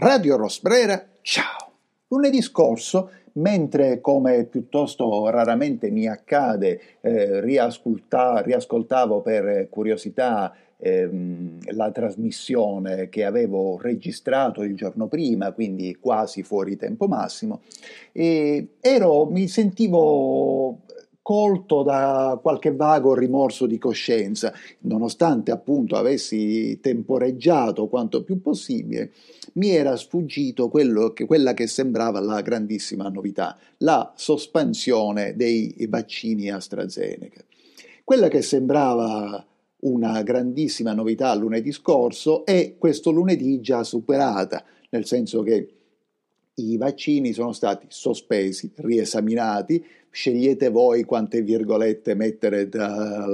Radio Rosbrera, ciao! Lunedì scorso, mentre come piuttosto raramente mi accade, eh, riascoltavo per curiosità ehm, la trasmissione che avevo registrato il giorno prima, quindi quasi fuori tempo massimo, e ero, mi sentivo colto da qualche vago rimorso di coscienza, nonostante appunto avessi temporeggiato quanto più possibile, mi era sfuggito che, quella che sembrava la grandissima novità, la sospensione dei vaccini AstraZeneca. Quella che sembrava una grandissima novità lunedì scorso è questo lunedì già superata, nel senso che i vaccini sono stati sospesi, riesaminati, scegliete voi quante virgolette mettere da,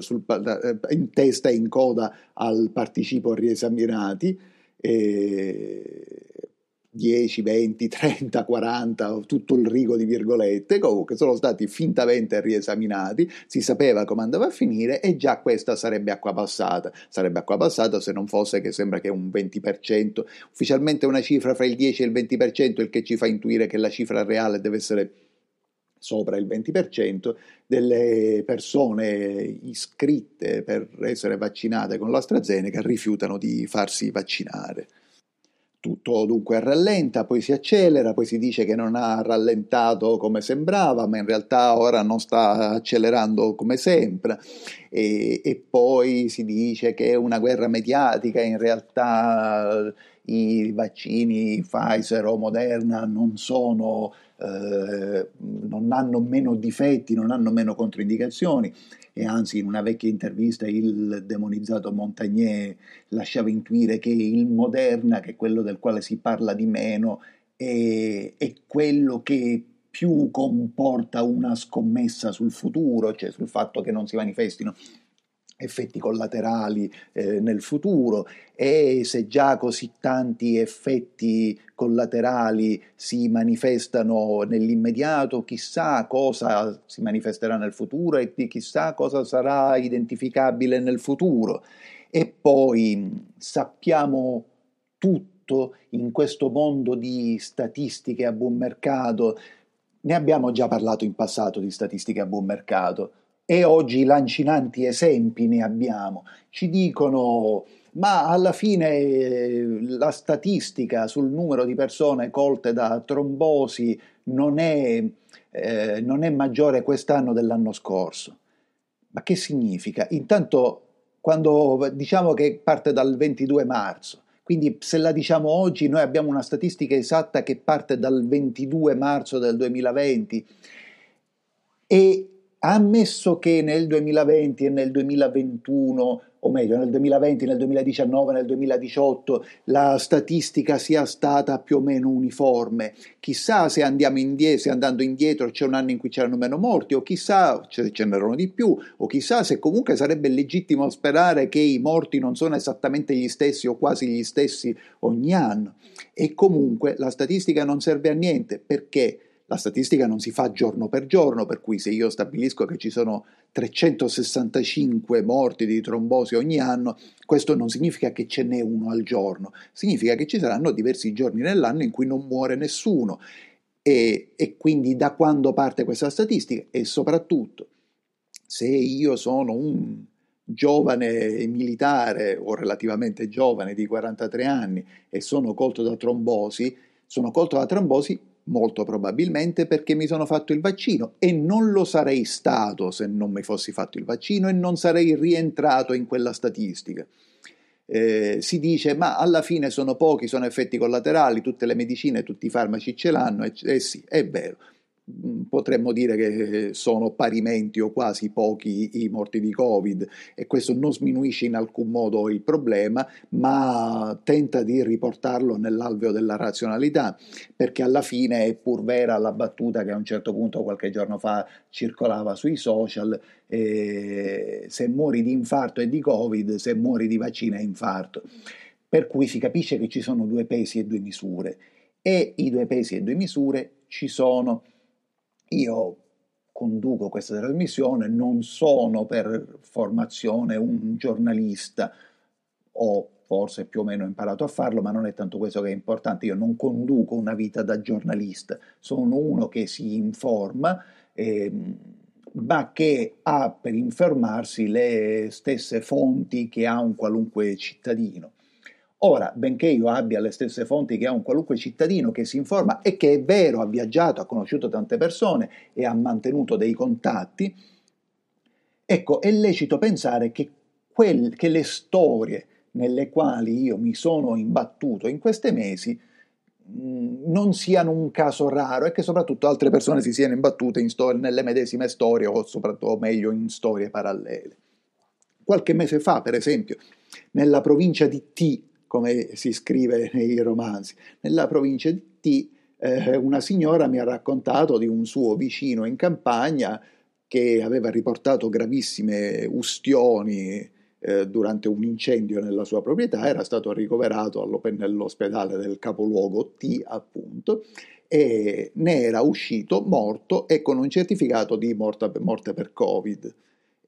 sul, da, in testa e in coda al participo riesaminati, e 10, 20, 30, 40, tutto il rigo di virgolette, comunque sono stati fintamente riesaminati, si sapeva come andava a finire e già questa sarebbe acqua passata. Sarebbe acqua passata se non fosse che sembra che un 20%, ufficialmente una cifra fra il 10 e il 20%, il che ci fa intuire che la cifra reale deve essere sopra il 20% delle persone iscritte per essere vaccinate con l'AstraZeneca rifiutano di farsi vaccinare. Tutto dunque rallenta, poi si accelera, poi si dice che non ha rallentato come sembrava, ma in realtà ora non sta accelerando come sempre, e, e poi si dice che è una guerra mediatica, in realtà i vaccini Pfizer o Moderna non sono eh, non hanno meno difetti, non hanno meno controindicazioni e anzi in una vecchia intervista il demonizzato Montagnier lasciava intuire che il Moderna, che è quello del quale si parla di meno, è, è quello che più comporta una scommessa sul futuro, cioè sul fatto che non si manifestino effetti collaterali eh, nel futuro e se già così tanti effetti collaterali si manifestano nell'immediato, chissà cosa si manifesterà nel futuro e chissà cosa sarà identificabile nel futuro. E poi sappiamo tutto in questo mondo di statistiche a buon mercato. Ne abbiamo già parlato in passato di statistiche a buon mercato e oggi lancinanti esempi ne abbiamo. Ci dicono ma alla fine eh, la statistica sul numero di persone colte da trombosi non è, eh, non è maggiore quest'anno dell'anno scorso. Ma che significa? Intanto quando diciamo che parte dal 22 marzo, quindi se la diciamo oggi noi abbiamo una statistica esatta che parte dal 22 marzo del 2020 e ammesso che nel 2020 e nel 2021, o meglio nel 2020, nel 2019, nel 2018, la statistica sia stata più o meno uniforme, chissà se andiamo indietro, se andando indietro c'è un anno in cui c'erano meno morti, o chissà se ce n'erano di più, o chissà se comunque sarebbe legittimo sperare che i morti non sono esattamente gli stessi o quasi gli stessi ogni anno. E comunque la statistica non serve a niente perché la statistica non si fa giorno per giorno, per cui se io stabilisco che ci sono 365 morti di trombosi ogni anno, questo non significa che ce n'è uno al giorno, significa che ci saranno diversi giorni nell'anno in cui non muore nessuno. E, e quindi da quando parte questa statistica? E soprattutto, se io sono un giovane militare o relativamente giovane di 43 anni e sono colto da trombosi, sono colto da trombosi Molto probabilmente perché mi sono fatto il vaccino e non lo sarei stato se non mi fossi fatto il vaccino e non sarei rientrato in quella statistica. Eh, si dice ma alla fine sono pochi, sono effetti collaterali, tutte le medicine, tutti i farmaci ce l'hanno e eh sì, è vero, potremmo dire che sono parimenti o quasi pochi i morti di Covid e questo non sminuisce in alcun modo il problema, ma tenta di riportarlo nell'alveo della razionalità, perché alla fine è pur vera la battuta che a un certo punto qualche giorno fa circolava sui social, eh, se muori di infarto è di Covid, se muori di vaccino è infarto. Per cui si capisce che ci sono due pesi e due misure e i due pesi e due misure ci sono. Io conduco questa trasmissione, non sono per formazione un giornalista o forse più o meno ho imparato a farlo, ma non è tanto questo che è importante. Io non conduco una vita da giornalista, sono uno che si informa, eh, ma che ha per informarsi le stesse fonti che ha un qualunque cittadino. Ora, benché io abbia le stesse fonti che ha un qualunque cittadino che si informa e che è vero, ha viaggiato, ha conosciuto tante persone e ha mantenuto dei contatti, ecco, è lecito pensare che, quel, che le storie nelle quali io mi sono imbattuto in questi mesi non siano un caso raro e che soprattutto altre persone si siano imbattute in storie, nelle medesime storie o soprattutto meglio in storie parallele. Qualche mese fa, per esempio, nella provincia di T, come si scrive nei romanzi, nella provincia di T, eh, una signora mi ha raccontato di un suo vicino in campagna che aveva riportato gravissime ustioni eh, durante un incendio nella sua proprietà, era stato ricoverato nell'ospedale del capoluogo T, appunto, e ne era uscito morto e con un certificato di morte per Covid.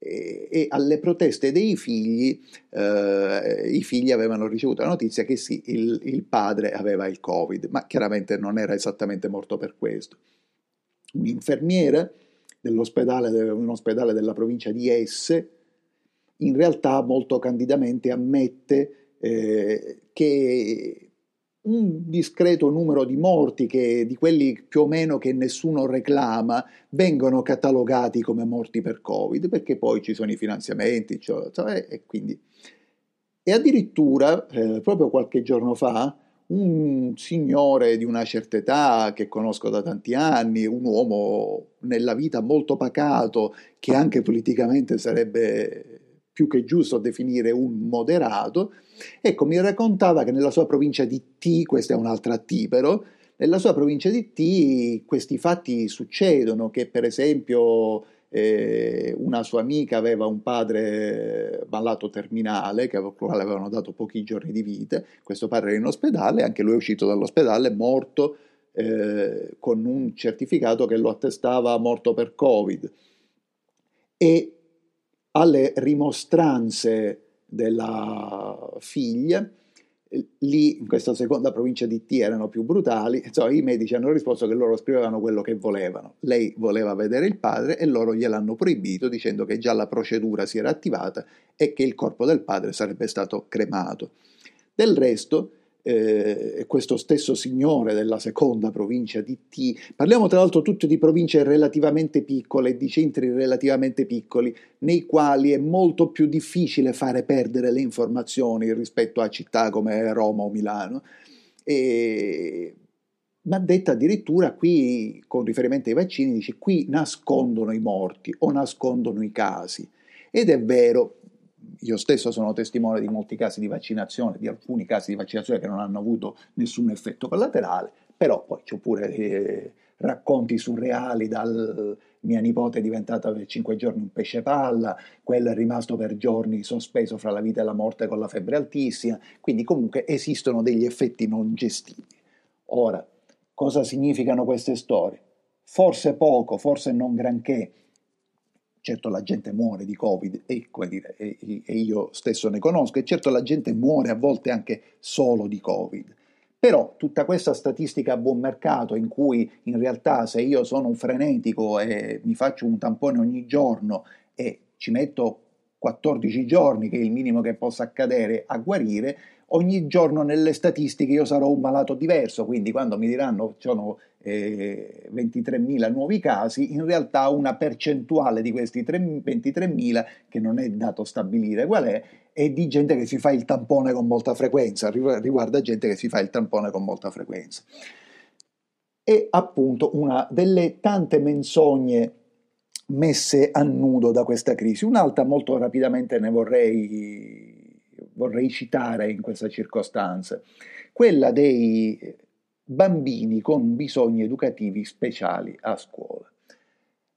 E, alle proteste dei figli, eh, i figli avevano ricevuto la notizia che sì, il, il padre aveva il Covid, ma chiaramente non era esattamente morto per questo. Un infermiere dell'ospedale, un ospedale della provincia di Esse, in realtà molto candidamente ammette eh, che un discreto numero di morti, che, di quelli più o meno che nessuno reclama, vengono catalogati come morti per Covid, perché poi ci sono i finanziamenti, cioè, cioè, e quindi... E addirittura, eh, proprio qualche giorno fa, un signore di una certa età che conosco da tanti anni, un uomo nella vita molto pacato, che anche politicamente sarebbe più che giusto definire un moderato, ecco, mi raccontava che nella sua provincia di T, questa è un'altra T però, nella sua provincia di T questi fatti succedono, che per esempio eh, una sua amica aveva un padre malato terminale, che quale avevano dato pochi giorni di vita, questo padre era in ospedale, anche lui è uscito dall'ospedale morto eh, con un certificato che lo attestava morto per Covid. E alle rimostranze della figlia, lì in questa seconda provincia di T erano più brutali, insomma i medici hanno risposto che loro scrivevano quello che volevano, lei voleva vedere il padre e loro gliel'hanno proibito dicendo che già la procedura si era attivata e che il corpo del padre sarebbe stato cremato. Del resto eh, questo stesso signore della seconda provincia di T. Parliamo tra l'altro tutte di province relativamente piccole, di centri relativamente piccoli, nei quali è molto più difficile fare perdere le informazioni rispetto a città come Roma o Milano. E ma detta addirittura qui, con riferimento ai vaccini, dice qui nascondono i morti o nascondono i casi. Ed è vero, io stesso sono testimone di molti casi di vaccinazione, di alcuni casi di vaccinazione che non hanno avuto nessun effetto collaterale, però poi c'ho pure eh, racconti surreali dal mia nipote è diventata per cinque giorni un pesce palla, quello è rimasto per giorni sospeso fra la vita e la morte con la febbre altissima, quindi comunque esistono degli effetti non gestibili. Ora, cosa significano queste storie? Forse poco, forse non granché, certo la gente muore di Covid e, e, e, io stesso ne conosco e certo la gente muore a volte anche solo di Covid. Però tutta questa statistica a buon mercato in cui in realtà se io sono un frenetico e mi faccio un tampone ogni giorno e ci metto 14 giorni, che è il minimo che possa accadere, a guarire, ogni giorno nelle statistiche io sarò un malato diverso, quindi quando mi diranno sono eh, 23.000 nuovi casi, in realtà una percentuale di questi 23.000, che non è dato stabilire qual è, è di gente che si fa il tampone con molta frequenza, riguarda gente che si fa il tampone con molta frequenza. È appunto una delle tante menzogne messe a nudo da questa crisi. Un'altra molto rapidamente ne vorrei, vorrei citare in questa circostanza, quella dei bambini con bisogni educativi speciali a scuola.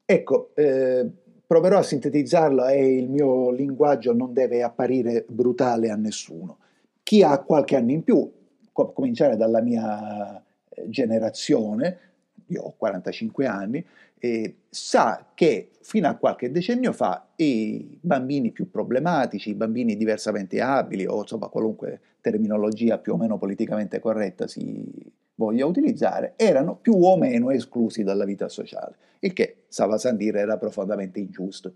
Ecco, eh, proverò a sintetizzarlo e il mio linguaggio non deve apparire brutale a nessuno. Chi ha qualche anno in più, cominciare dalla mia eh, generazione, io ho 45 anni, eh, sa che fino a qualche decennio fa i bambini più problematici, i bambini diversamente abili o insomma qualunque terminologia più o meno politicamente corretta si voglia utilizzare, erano più o meno esclusi dalla vita sociale, il che Savasan dire era profondamente ingiusto.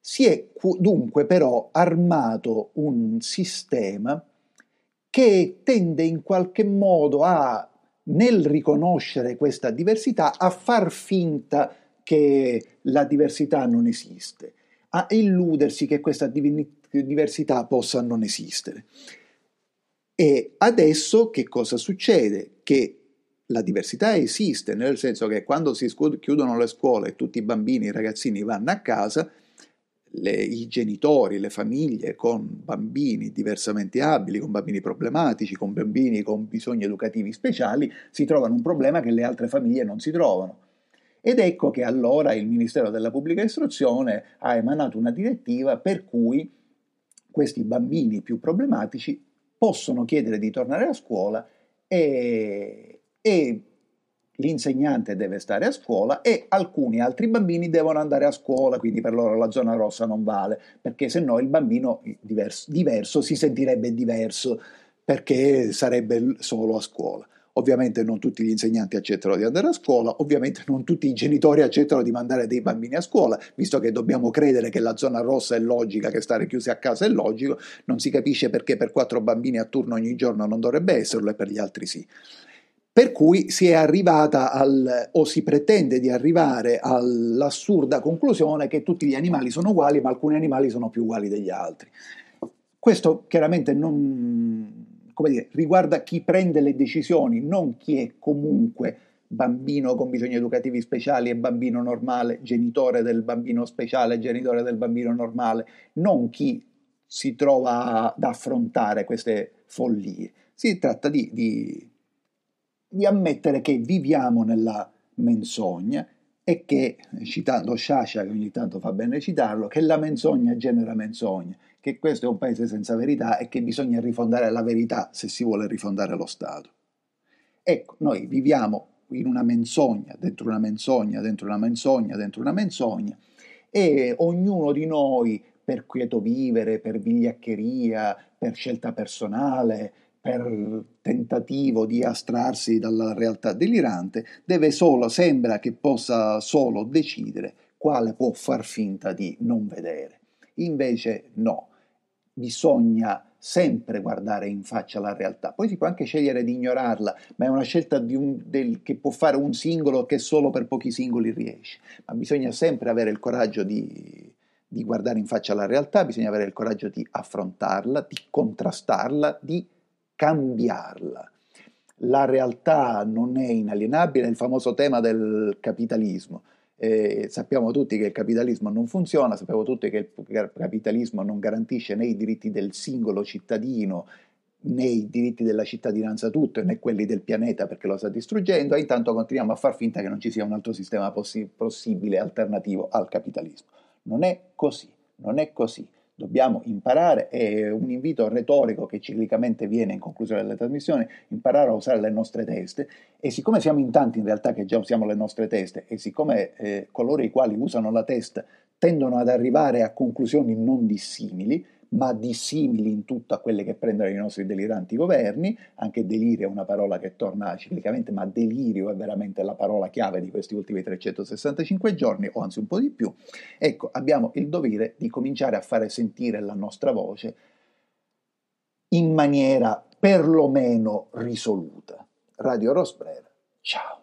Si è dunque però armato un sistema che tende in qualche modo a, nel riconoscere questa diversità, a far finta che la diversità non esiste, a illudersi che questa diversità possa non esistere. E adesso che cosa succede? Che la diversità esiste, nel senso che quando si chiudono le scuole e tutti i bambini, i ragazzini vanno a casa, le, i genitori, le famiglie con bambini diversamente abili, con bambini problematici, con bambini con bisogni educativi speciali, si trovano un problema che le altre famiglie non si trovano. Ed ecco che allora il Ministero della Pubblica Istruzione ha emanato una direttiva per cui questi bambini più problematici possono chiedere di tornare a scuola e, e l'insegnante deve stare a scuola e alcuni altri bambini devono andare a scuola, quindi per loro la zona rossa non vale, perché se no il bambino diverso, diverso si sentirebbe diverso perché sarebbe solo a scuola. Ovviamente non tutti gli insegnanti accettano di andare a scuola, ovviamente non tutti i genitori accettano di mandare dei bambini a scuola, visto che dobbiamo credere che la zona rossa è logica, che stare chiusi a casa è logico, non si capisce perché per quattro bambini a turno ogni giorno non dovrebbe esserlo e per gli altri sì. Per cui si è arrivata al, o si pretende di arrivare all'assurda conclusione che tutti gli animali sono uguali, ma alcuni animali sono più uguali degli altri. Questo chiaramente non dire, riguarda chi prende le decisioni, non chi è comunque bambino con bisogni educativi speciali e bambino normale, genitore del bambino speciale, genitore del bambino normale, non chi si trova ad affrontare queste follie. Si tratta di, di di ammettere che viviamo nella menzogna e che, citando Sciascia, che ogni tanto fa bene citarlo, che la menzogna genera menzogna, che questo è un paese senza verità e che bisogna rifondare la verità se si vuole rifondare lo Stato. Ecco, noi viviamo in una menzogna, dentro una menzogna, dentro una menzogna, dentro una menzogna, e ognuno di noi per quieto vivere, per vigliaccheria, per scelta personale, per tentativo di astrarsi dalla realtà delirante, deve solo, sembra che possa solo decidere quale può far finta di non vedere. Invece no, bisogna sempre guardare in faccia la realtà. Poi si può anche scegliere di ignorarla, ma è una scelta un, del, che può fare un singolo che solo per pochi singoli riesce. Ma bisogna sempre avere il coraggio di, di guardare in faccia la realtà, bisogna avere il coraggio di affrontarla, di contrastarla, di cambiarla. La realtà non è inalienabile, è il famoso tema del capitalismo. Eh, sappiamo tutti che il capitalismo non funziona, sappiamo tutti che il capitalismo non garantisce né i diritti del singolo cittadino né i diritti della cittadinanza tutto né quelli del pianeta perché lo sta distruggendo e intanto continuiamo a far finta che non ci sia un altro sistema possi- possibile alternativo al capitalismo. Non è così, non è così dobbiamo imparare, è un invito retorico che ciclicamente viene in conclusione delle trasmissioni, imparare a usare le nostre teste. E siccome siamo in tanti in realtà che già usiamo le nostre teste e siccome eh, coloro i quali usano la testa tendono ad arrivare a conclusioni non dissimili, ma dissimili in tutto a quelle che prendono i nostri deliranti governi, anche delirio è una parola che torna ciclicamente, ma delirio è veramente la parola chiave di questi ultimi 365 giorni, o anzi un po' di più, ecco, abbiamo il dovere di cominciare a fare sentire la nostra voce in maniera perlomeno risoluta. Radio Rosbrera, ciao.